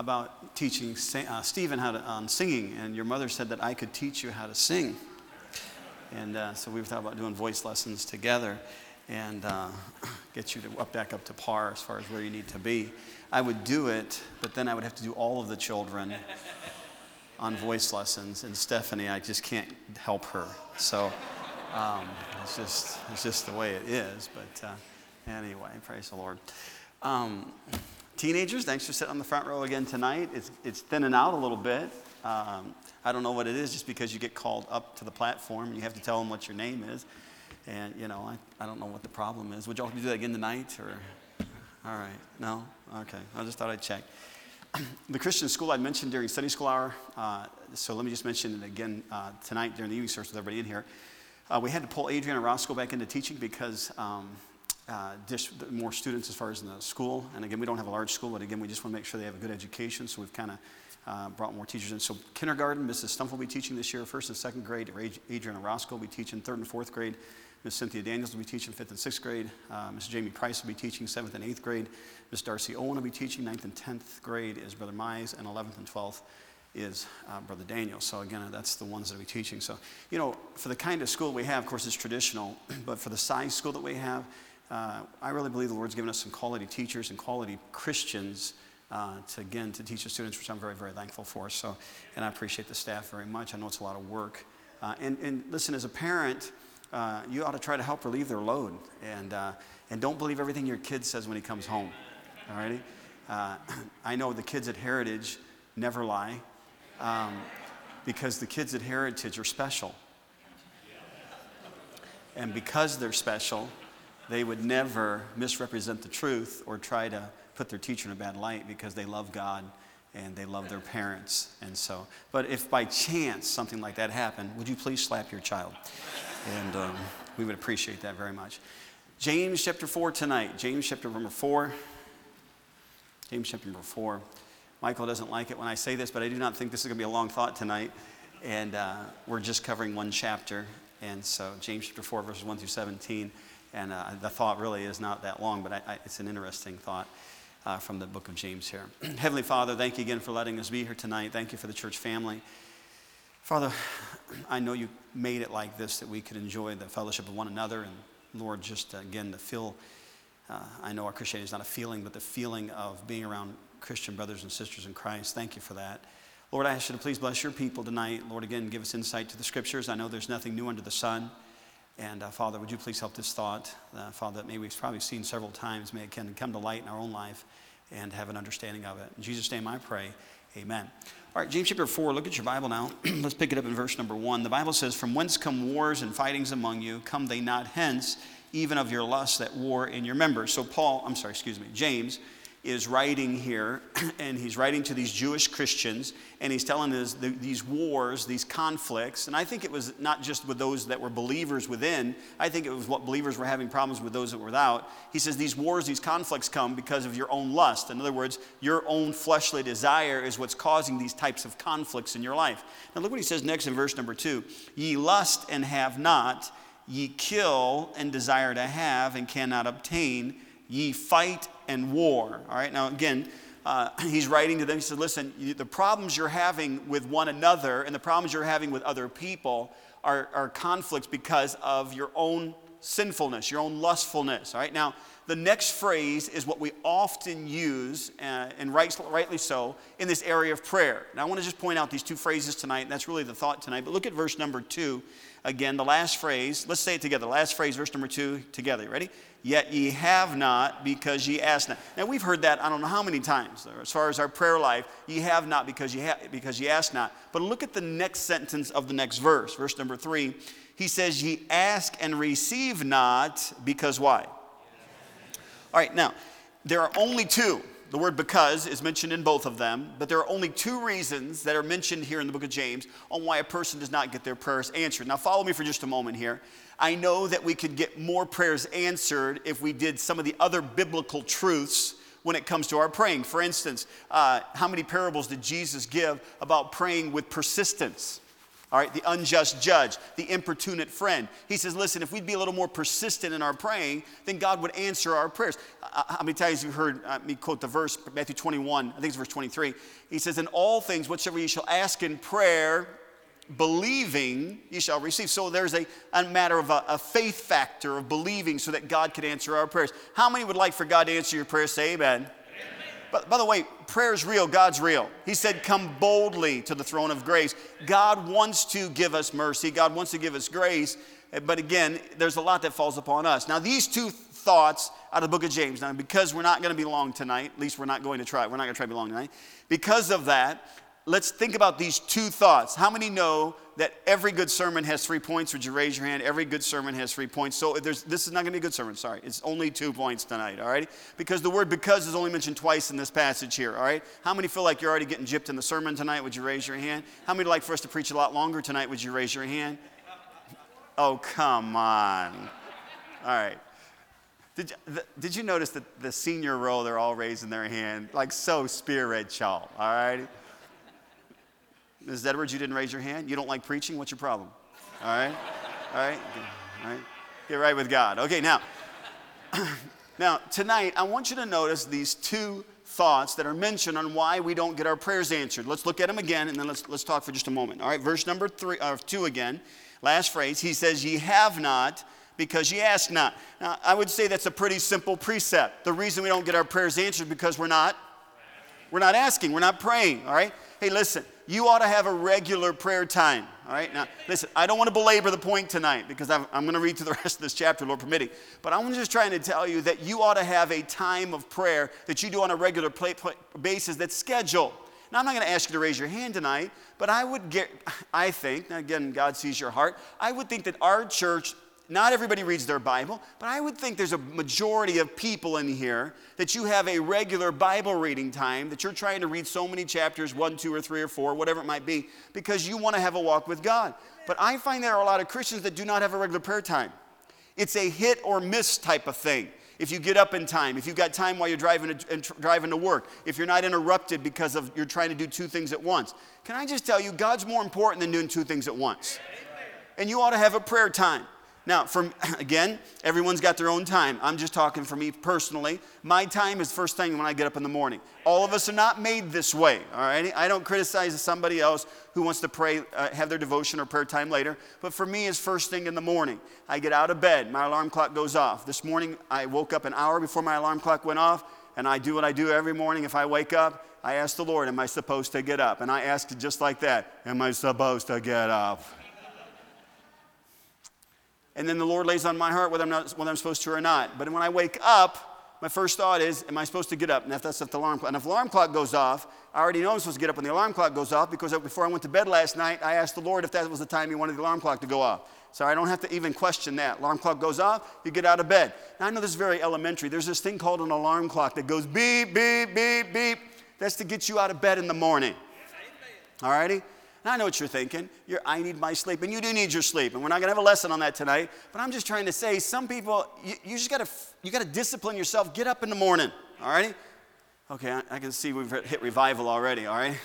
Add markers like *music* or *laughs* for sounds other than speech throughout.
about teaching uh, Stephen how to um, singing, and your mother said that I could teach you how to sing. And uh, so we thought about doing voice lessons together and uh, *coughs* get you to up back up to par as far as where you need to be. I would do it, but then I would have to do all of the children *laughs* on voice lessons, and Stephanie, I just can't help her. So um, it's just it's just the way it is. But uh, anyway, praise the Lord. Um, teenagers, thanks for sitting on the front row again tonight. It's it's thinning out a little bit. Um, I don't know what it is, just because you get called up to the platform and you have to tell them what your name is. And, you know, I, I don't know what the problem is. Would y'all do that again tonight? Or, all right, no? Okay, I just thought I'd check. *clears throat* the Christian school I mentioned during Sunday school hour, uh, so let me just mention it again uh, tonight during the evening service with everybody in here. Uh, we had to pull Adriana Roscoe back into teaching because um, uh, just more students as far as in the school. And again, we don't have a large school, but again, we just want to make sure they have a good education. So we've kind of uh, brought more teachers in. So kindergarten, Mrs. Stumpf will be teaching this year. First and second grade, Adriana Roscoe will be teaching. Third and fourth grade, Miss Cynthia Daniels will be teaching fifth and sixth grade. Uh, Miss Jamie Price will be teaching seventh and eighth grade. Miss Darcy Owen will be teaching ninth and tenth grade is Brother Mize, and eleventh and twelfth is uh, Brother Daniel. So again, that's the ones that be teaching. So you know, for the kind of school we have, of course, it's traditional, *clears throat* but for the size school that we have, uh, I really believe the Lord's given us some quality teachers and quality Christians. Uh, to again to teach the students, which I'm very very thankful for. So, and I appreciate the staff very much. I know it's a lot of work. Uh, and, and listen, as a parent, uh, you ought to try to help relieve their load. And, uh, and don't believe everything your kid says when he comes home. All righty? Uh, *clears throat* I know the kids at Heritage never lie um, because the kids at Heritage are special. And because they're special, they would never misrepresent the truth or try to put their teacher in a bad light because they love God and they love their parents. And so, but if by chance something like that happened, would you please slap your child? And um, we would appreciate that very much. James chapter 4 tonight. James chapter number 4. James chapter number 4. Michael doesn't like it when I say this, but I do not think this is going to be a long thought tonight. And uh, we're just covering one chapter. And so, James chapter 4, verses 1 through 17. And uh, the thought really is not that long, but I, I, it's an interesting thought. Uh, from the book of James here. *clears throat* Heavenly Father, thank you again for letting us be here tonight. Thank you for the church family. Father, *clears throat* I know you made it like this that we could enjoy the fellowship of one another. And Lord, just again, to feel, uh, I know our Christianity is not a feeling, but the feeling of being around Christian brothers and sisters in Christ. Thank you for that. Lord, I ask you to please bless your people tonight. Lord, again, give us insight to the scriptures. I know there's nothing new under the sun. And uh, Father, would you please help this thought, uh, Father, that maybe we've probably seen several times, may it can come to light in our own life and have an understanding of it. In Jesus' name I pray. Amen. All right, James chapter 4, look at your Bible now. *clears throat* Let's pick it up in verse number 1. The Bible says, From whence come wars and fightings among you? Come they not hence, even of your lusts that war in your members? So, Paul, I'm sorry, excuse me, James is writing here, *clears throat* and he's writing to these Jewish Christians, and he's telling us the, these wars, these conflicts. And I think it was not just with those that were believers within, I think it was what believers were having problems with those that were without. He says these wars, these conflicts come because of your own lust. In other words, your own fleshly desire is what's causing these types of conflicts in your life. Now, look what he says next in verse number two Ye lust and have not, ye kill and desire to have and cannot obtain, ye fight and war. All right, now again, uh, *clears throat* he's writing to them. He said, Listen, you, the problems you're having with one another and the problems you're having with other people are, are conflicts because of your own sinfulness, your own lustfulness. All right, now the next phrase is what we often use, uh, and right, rightly so, in this area of prayer. Now I want to just point out these two phrases tonight, and that's really the thought tonight. But look at verse number two again, the last phrase. Let's say it together. Last phrase, verse number two, together. Ready? Yet ye have not because ye ask not. Now we've heard that I don't know how many times as far as our prayer life. Ye have not because ye ha- because ye ask not. But look at the next sentence of the next verse, verse number three. He says, "Ye ask and receive not because why?" All right. Now there are only two the word because is mentioned in both of them, but there are only two reasons that are mentioned here in the book of James on why a person does not get their prayers answered. Now, follow me for just a moment here. I know that we could get more prayers answered if we did some of the other biblical truths when it comes to our praying. For instance, uh, how many parables did Jesus give about praying with persistence? All right, the unjust judge, the importunate friend. He says, listen, if we'd be a little more persistent in our praying, then God would answer our prayers. How many times you heard uh, me quote the verse, Matthew 21, I think it's verse 23. He says, In all things, whatsoever you shall ask in prayer, believing, you shall receive. So there's a, a matter of a, a, faith factor of believing so that God could answer our prayers. How many would like for God to answer your prayers? Say amen. But by the way, prayer is real. God's real. He said, Come boldly to the throne of grace. God wants to give us mercy, God wants to give us grace. Eh, but again, there's a lot that falls upon us. Now, these two thoughts out of the book of James, now, because we're not going to be long tonight, at least we're not going to try, we're not going to try to be long tonight. Because of that, let's think about these two thoughts. How many know that every good sermon has three points? Would you raise your hand? Every good sermon has three points. So this is not going to be a good sermon, sorry. It's only two points tonight, all right? Because the word because is only mentioned twice in this passage here, all right? How many feel like you're already getting gypped in the sermon tonight? Would you raise your hand? How many like for us to preach a lot longer tonight? Would you raise your hand? Oh, come on. All right. Did you, did you notice that the senior row, they're all raising their hand, like so spirit y'all, all right? Mrs. Edwards, you didn't raise your hand. You don't like preaching. What's your problem? All right? All right? All right? Get right with God. Okay, now, *clears throat* now, tonight, I want you to notice these two thoughts that are mentioned on why we don't get our prayers answered. Let's look at them again and then let's, let's talk for just a moment. All right, verse number three, uh, two again, last phrase. He says, Ye have not because ye ask not. Now, I would say that's a pretty simple precept. The reason we don't get our prayers answered because we're not we're not asking, we're not praying, all right? Hey, listen, you ought to have a regular prayer time. All right, now listen, I don't want to belabor the point tonight because I'm, I'm going to read through the *laughs* rest of this chapter, Lord permitting. But I'm just trying to tell you that you ought to have a time of prayer that you do on a regular play, play, basis that's scheduled. Now, I'm not going to ask you to raise your hand tonight, but I would get, *laughs* I think, again, God sees your heart, I would think that our church not everybody reads their Bible, but I would think there's a majority of people in here that you have a regular Bible reading time, that you're trying to read so many chapters, one, two, or three, or four, whatever it might be, because you want to have a walk with God. But I find there are a lot of Christians that do not have a regular prayer time. It's a hit or miss type of thing. If you get up in time, if you've got time while you're driving to, driving to work, if you're not interrupted because of you're trying to do two things at once. Can I just tell you, God's more important than doing two things at once. And you ought to have a prayer time. Now, from *clears throat* again, everyone's got their own time. I'm just talking for me personally. My time is first thing when I get up in the morning. All of us are not made this way, all right? I don't criticize somebody else who wants to pray, uh, have their devotion or prayer time later, but for me, it's first thing in the morning. I get out of bed, my alarm clock goes off. This morning, I woke up an hour before my alarm clock went off, and I do what I do every morning. If I wake up, I ask the Lord, Am I supposed to get up? And I ask just like that, Am I supposed to get up? And then the Lord lays on my heart whether I'm, not, whether I'm supposed to or not. But when I wake up, my first thought is, am I supposed to get up? And if that's if the alarm clock, and if the alarm clock goes off, I already know I'm supposed to get up when the alarm clock goes off because before I went to bed last night, I asked the Lord if that was the time He wanted the alarm clock to go off. So I don't have to even question that. Alarm clock goes off, you get out of bed. Now I know this is very elementary. There's this thing called an alarm clock that goes beep, beep, beep, beep. That's to get you out of bed in the morning. All righty? Now I know what you're thinking. You're, I need my sleep, and you do need your sleep. And we're not going to have a lesson on that tonight. But I'm just trying to say, some people, you, you just got to, you got to discipline yourself. Get up in the morning. All righty? Okay, I, I can see we've hit revival already. All right.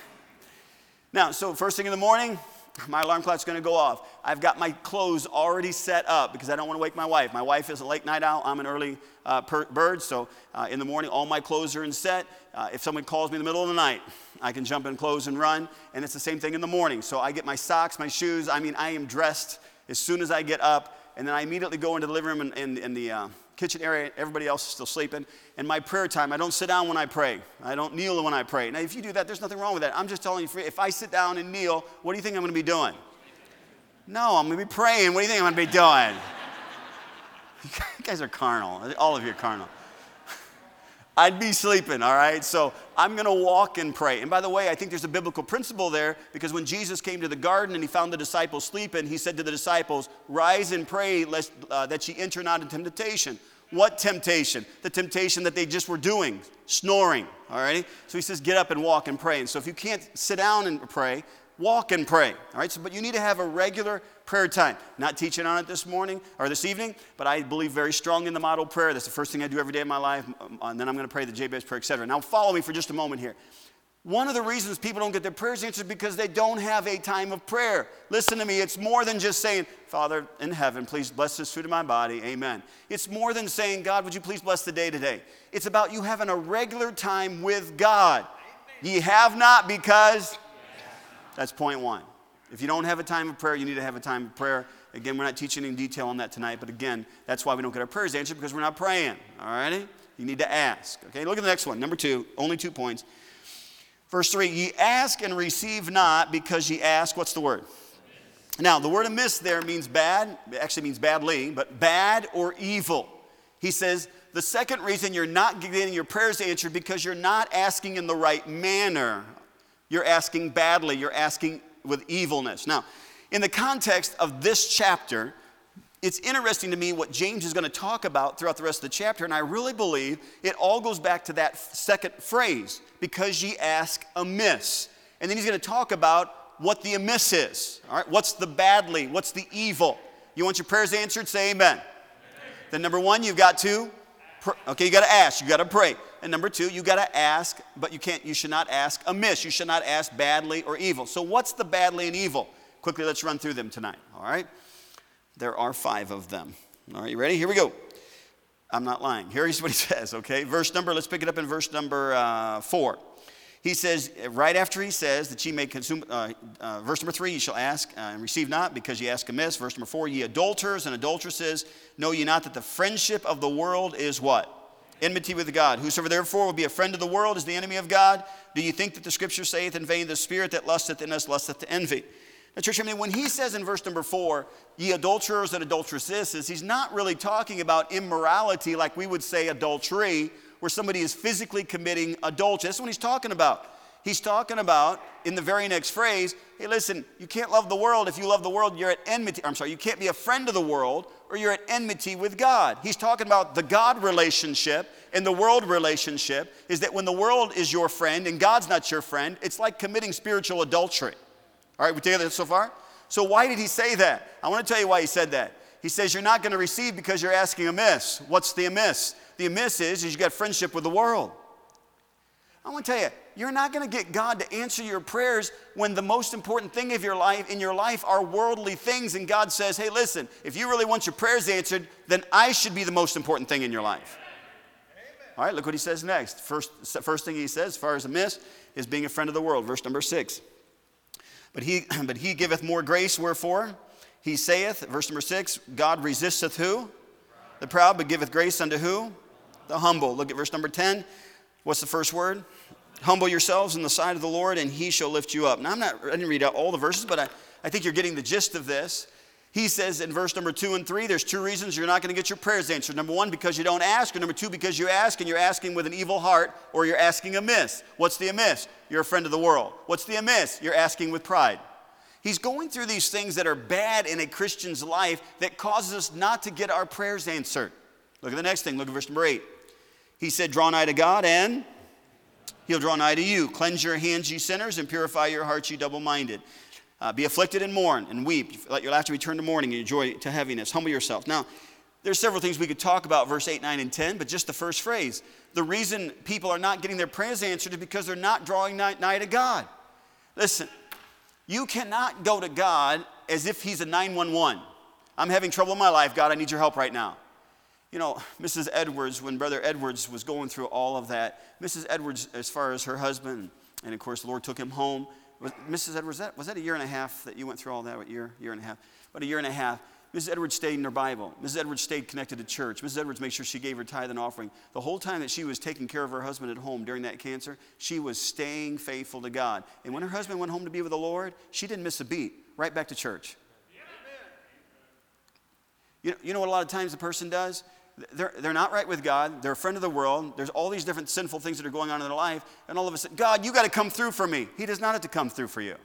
Now, so first thing in the morning, *laughs* my alarm clock's going to go off. I've got my clothes already set up because I don't want to wake my wife. My wife is a late night owl. I'm an early uh, per- bird. So uh, in the morning, all my clothes are in set. Uh, if someone calls me in the middle of the night, I can jump in clothes and run. And it's the same thing in the morning. So I get my socks, my shoes. I mean, I am dressed as soon as I get up. And then I immediately go into the living room and, and, and the uh, kitchen area. Everybody else is still sleeping. And my prayer time, I don't sit down when I pray. I don't kneel when I pray. Now, if you do that, there's nothing wrong with that. I'm just telling you, if I sit down and kneel, what do you think I'm going to be doing? No, I'm going to be praying. What do you think I'm going to be doing? *laughs* you guys are carnal. All of you are carnal. I'd be sleeping, all right? So I'm to walk and pray. And by the way, I think there's a biblical principle there because when Jesus came to the garden and he found the disciples sleeping, he said to the disciples, Rise and pray lest, uh, that ye enter not into temptation. What temptation? The temptation that they just were doing, snoring, all right? So he says, Get up and walk and pray. And so if you can't sit down and pray, walk and pray. All right, so but you need to have a regular prayer time. Not teaching on it this morning or this evening, but I believe very strong in the model prayer. That's the first thing I do every day of my life, um, and then I'm going to pray the Jabez prayer, etc. Now follow me for just a moment here. One of the reasons people don't get their prayers answered because they don't have a time of prayer. Listen to me, it's more than just saying, Father in heaven, please bless this food in my body, amen. It's more than saying, God, would you please bless the day today? It's about you having a regular time with God. Ye have not because that's point one. If you don't have a time of prayer, you need to have a time of prayer. Again, we're not teaching in detail on that tonight, but again, that's why we don't get our prayers answered because we're not praying. All righty? You need to ask. Okay, look at the next one. Number two, only two points. Verse 3 Ye ask and receive not because ye ask, what's the word? Now, the word amiss there means bad, it actually means badly, but bad or evil. He says, the second reason you're not getting your prayers answered because you're not asking in the right manner. You're asking badly, you're asking with evilness. Now, in the context of this chapter, it's interesting to me what James is going to talk about throughout the rest of the chapter, and I really believe it all goes back to that second phrase because ye ask amiss. And then he's going to talk about what the amiss is. All right, what's the badly? What's the evil? You want your prayers answered? Say amen. amen. Then, number one, you've got to, okay, you got to ask, you got to pray. And number two, you got to ask, but you can't, you should not ask amiss. You should not ask badly or evil. So, what's the badly and evil? Quickly, let's run through them tonight. All right. There are five of them. All right, you ready? Here we go. I'm not lying. Here's what he *laughs* says, okay? Verse number, let's pick it up in verse number uh, four. He says, right after he says that ye may consume, uh, uh, verse number three, ye shall ask uh, and receive not because ye ask amiss. Verse number four, ye adulterers and adulteresses, know ye not that the friendship of the world is what? Enmity with God. Whosoever therefore will be a friend of the world is the enemy of God. Do you think that the scripture saith in vain, the spirit that lusteth in us lusteth to envy? Now, church, I mean, when he says in verse number four, ye adulterers and adulteresses, he's not really talking about immorality like we would say adultery, where somebody is physically committing adultery. That's what he's talking about. He's talking about in the very next phrase, hey, listen, you can't love the world. If you love the world, you're at enmity. I'm sorry, you can't be a friend of the world or you're at enmity with God. He's talking about the God relationship and the world relationship is that when the world is your friend and God's not your friend, it's like committing spiritual adultery. All right, we together so far? So, why did he say that? I want to tell you why he said that. He says you're not going to receive because you're asking amiss. What's the amiss? The amiss is, is you got friendship with the world. I want to tell you, you're not going to get God to answer your prayers when the most important thing of your life in your life are worldly things and God says, "Hey, listen, if you really want your prayers answered, then I should be the most important thing in your life." Amen. All right, look what he says next. First first thing he says as far as amiss is being a friend of the world, verse number 6. But he, *clears throat* but he giveth more grace, wherefore? He saith, verse number six, God resisteth who? The proud, but giveth grace unto who? The humble. Look at verse number 10. What's the first word? Humble yourselves in the sight of the Lord, and he shall lift you up. Now, I'm not, I didn't read out all the verses, but I, I think you're getting the gist of this. He says in verse number two and three, there's two reasons you're not going to get your prayers answered. Number one, because you don't ask, or number two, because you ask and you're asking with an evil heart, or you're asking amiss. What's the amiss? You're a friend of the world. What's the amiss? You're asking with pride. He's going through these things that are bad in a Christian's life that causes us not to get our prayers answered. Look at the next thing. Look at verse number eight. He said, Draw nigh to God, and he'll draw nigh to you. Cleanse your hands, ye sinners, and purify your hearts, ye double minded. Uh, be afflicted and mourn and weep. Let your laughter return to mourning and your joy to heaviness. Humble yourself. Now, there's several things we could talk about, verse 8, 9, and 10, but just the first phrase. The reason people are not getting their prayers answered is because they're not drawing nigh, nigh to God. Listen, you cannot go to God as if He's a 911. I'm having trouble in my life. God, I need your help right now. You know, Mrs. Edwards, when Brother Edwards was going through all of that, Mrs. Edwards, as far as her husband, and of course, the Lord took him home, was, Mrs. Edwards, was that, was that a year and a half that you went through all that? What year? Year and a half? About a year and a half. Mrs. Edwards stayed in her Bible. Mrs. Edwards stayed connected to church. Mrs. Edwards made sure she gave her tithe and offering. The whole time that she was taking care of her husband at home during that cancer, she was staying faithful to God. And when her husband went home to be with the Lord, she didn't miss a beat. Right back to church. You know, you know what a lot of times a person does? They're, they're not right with God. They're a friend of the world. There's all these different sinful things that are going on in their life. And all of a sudden, God, you got to come through for me. He does not have to come through for you.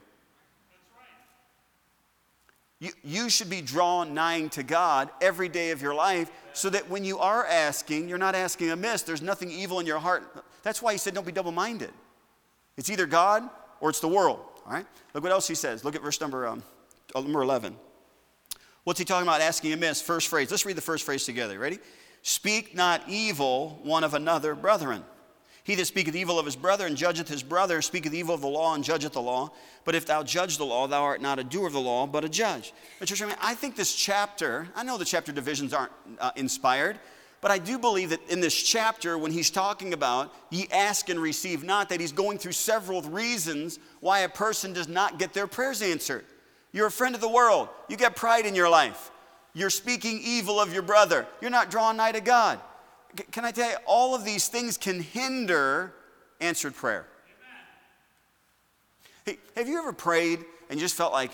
You, you should be drawn nigh to God every day of your life so that when you are asking, you're not asking amiss. There's nothing evil in your heart. That's why he said, don't be double minded. It's either God or it's the world. All right? Look what else he says. Look at verse number, um, number 11. What's he talking about asking amiss? First phrase. Let's read the first phrase together. Ready? Speak not evil one of another, brethren. He that speaketh evil of his brother and judgeth his brother speaketh evil of the law and judgeth the law. But if thou judge the law, thou art not a doer of the law, but a judge. But church, I, mean, I think this chapter, I know the chapter divisions aren't uh, inspired, but I do believe that in this chapter, when he's talking about ye ask and receive not, that he's going through several reasons why a person does not get their prayers answered. You're a friend of the world. You get pride in your life. You're speaking evil of your brother. You're not drawing nigh to God. Can I tell you, all of these things can hinder answered prayer. Hey, have you ever prayed and just felt like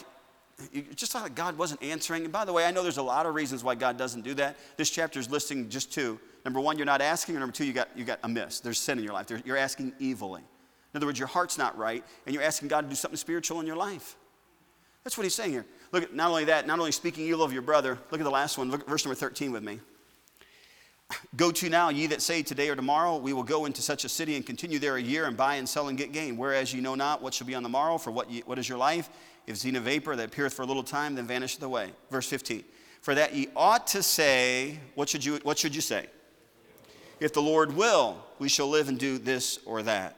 you just thought God wasn't answering? And by the way, I know there's a lot of reasons why God doesn't do that. This chapter is listing just two. Number one, you're not asking, or number two, you got, you got a miss. There's sin in your life. You're asking evilly. In other words, your heart's not right, and you're asking God to do something spiritual in your life. That's what he's saying here. Look at not only that, not only speaking evil of your brother, look at the last one, look at verse number 13 with me. Go to now, ye that say today or tomorrow, we will go into such a city and continue there a year and buy and sell and get gain. Whereas ye know not what shall be on the morrow, for what, ye, what is your life? If in a vapor that appeareth for a little time, then vanisheth away. Verse 15. For that ye ought to say, what should you, what should you say? If the Lord will, we shall live and do this or that.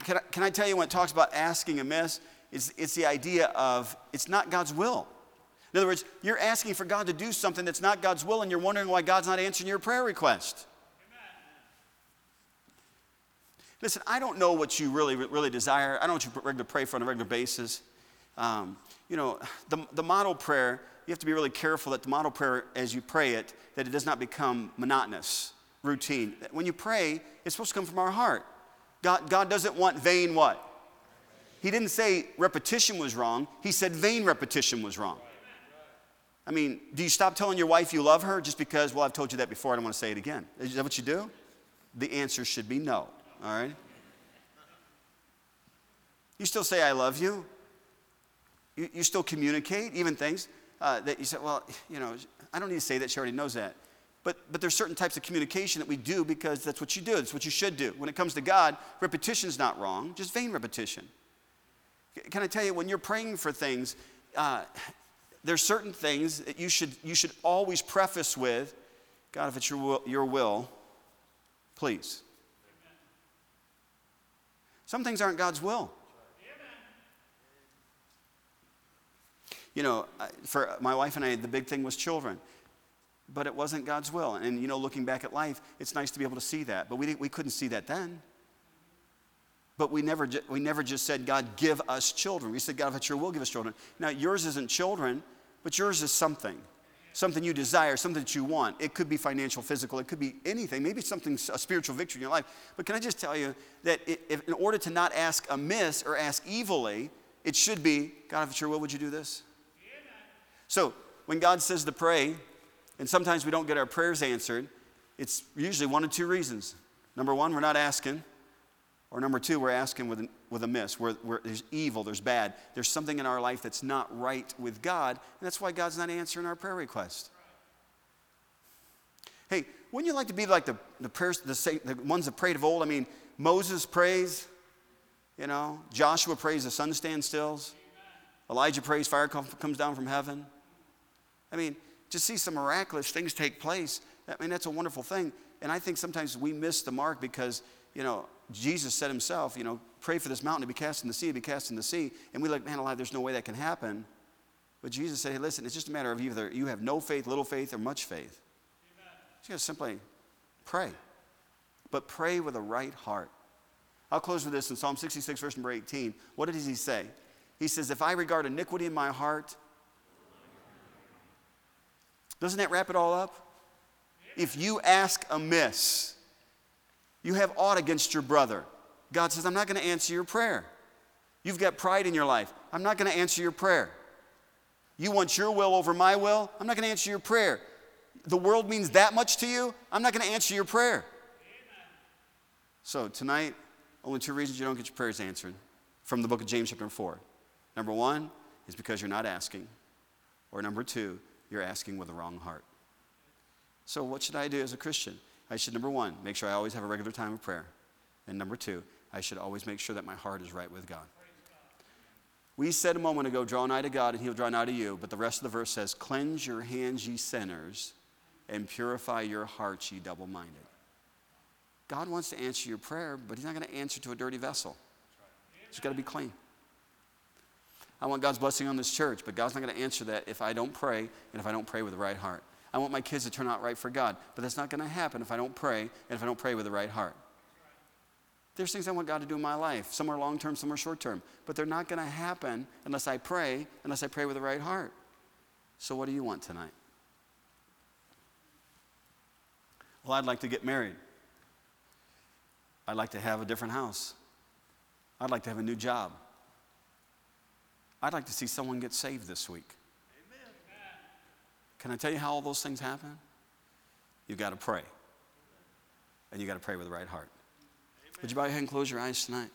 Can I, can I tell you when it talks about asking amiss? It's, it's the idea of it's not God's will. In other words, you're asking for God to do something that's not God's will, and you're wondering why God's not answering your prayer request. Listen, I don't know what you really, really desire. I don't want you to regular pray for on a regular basis. Um, you know, the, the model prayer, you have to be really careful that the model prayer, as you pray it, that it does not become monotonous, routine. When you pray, it's supposed to come from our heart. God, God doesn't want vain what? He didn't say repetition was wrong. He said vain repetition was wrong. I mean, do you stop telling your wife you love her just because, well, I've told you that before, I don't want to say it again? Is that what you do? The answer should be no, all right? You still say, I love you. You, you still communicate, even things uh, that you say, well, you know, I don't need to say that, she already knows that. But, but there's certain types of communication that we do because that's what you do. That's what you should do. When it comes to God, repetition is not wrong, just vain repetition. Can I tell you, when you're praying for things, uh, there's certain things that you should, you should always preface with God, if it's your will, your will please. Some things aren't God's will. You know, for my wife and I, the big thing was children. But it wasn't God's will. And, you know, looking back at life, it's nice to be able to see that. But we, we couldn't see that then. But we never, we never just said, God, give us children. We said, God, if it's your will, give us children. Now, yours isn't children, but yours is something. Something you desire, something that you want. It could be financial, physical, it could be anything. Maybe something, a spiritual victory in your life. But can I just tell you that if, in order to not ask amiss or ask evilly, it should be, God, if it's your will, would you do this? So, when God says to pray, and sometimes we don't get our prayers answered, it's usually one of two reasons. Number one, we're not asking. Or number two, we're asking with, with a miss, where, where there's evil, there's bad. There's something in our life that's not right with God, and that's why God's not answering our prayer request. Hey, wouldn't you like to be like the, the, prayers, the, the ones that prayed of old? I mean, Moses prays, you know, Joshua prays, the sun stands stills. Elijah prays, fire comes down from heaven. I mean, just see some miraculous things take place. I mean, that's a wonderful thing. And I think sometimes we miss the mark because, you know, Jesus said himself, you know, pray for this mountain to be cast in the sea, to be cast in the sea. And we're like, man alive, there's no way that can happen. But Jesus said, hey, listen, it's just a matter of either you have no faith, little faith, or much faith. Amen. You gotta simply pray. But pray with a right heart. I'll close with this in Psalm 66, verse number 18. What does he say? He says, If I regard iniquity in my heart, doesn't that wrap it all up? If you ask amiss, you have aught against your brother. God says, I'm not going to answer your prayer. You've got pride in your life. I'm not going to answer your prayer. You want your will over my will. I'm not going to answer your prayer. The world means that much to you. I'm not going to answer your prayer. Amen. So tonight, only two reasons you don't get your prayers answered from the book of James, chapter 4. Number one is because you're not asking, or number two, you're asking with the wrong heart. So, what should I do as a Christian? I should, number one, make sure I always have a regular time of prayer. And number two, I should always make sure that my heart is right with God. We said a moment ago, draw nigh to God and he'll draw nigh to you. But the rest of the verse says, cleanse your hands, ye sinners, and purify your hearts, ye double minded. God wants to answer your prayer, but He's not going to answer to a dirty vessel. It's got to be clean. I want God's blessing on this church, but God's not going to answer that if I don't pray and if I don't pray with the right heart. I want my kids to turn out right for God, but that's not going to happen if I don't pray and if I don't pray with the right heart. There's things I want God to do in my life. Some are long term, some are short term, but they're not going to happen unless I pray, unless I pray with the right heart. So, what do you want tonight? Well, I'd like to get married. I'd like to have a different house. I'd like to have a new job. I'd like to see someone get saved this week. Can I tell you how all those things happen? You've got to pray. And you've got to pray with the right heart. Amen. Would you bow your head and close your eyes tonight?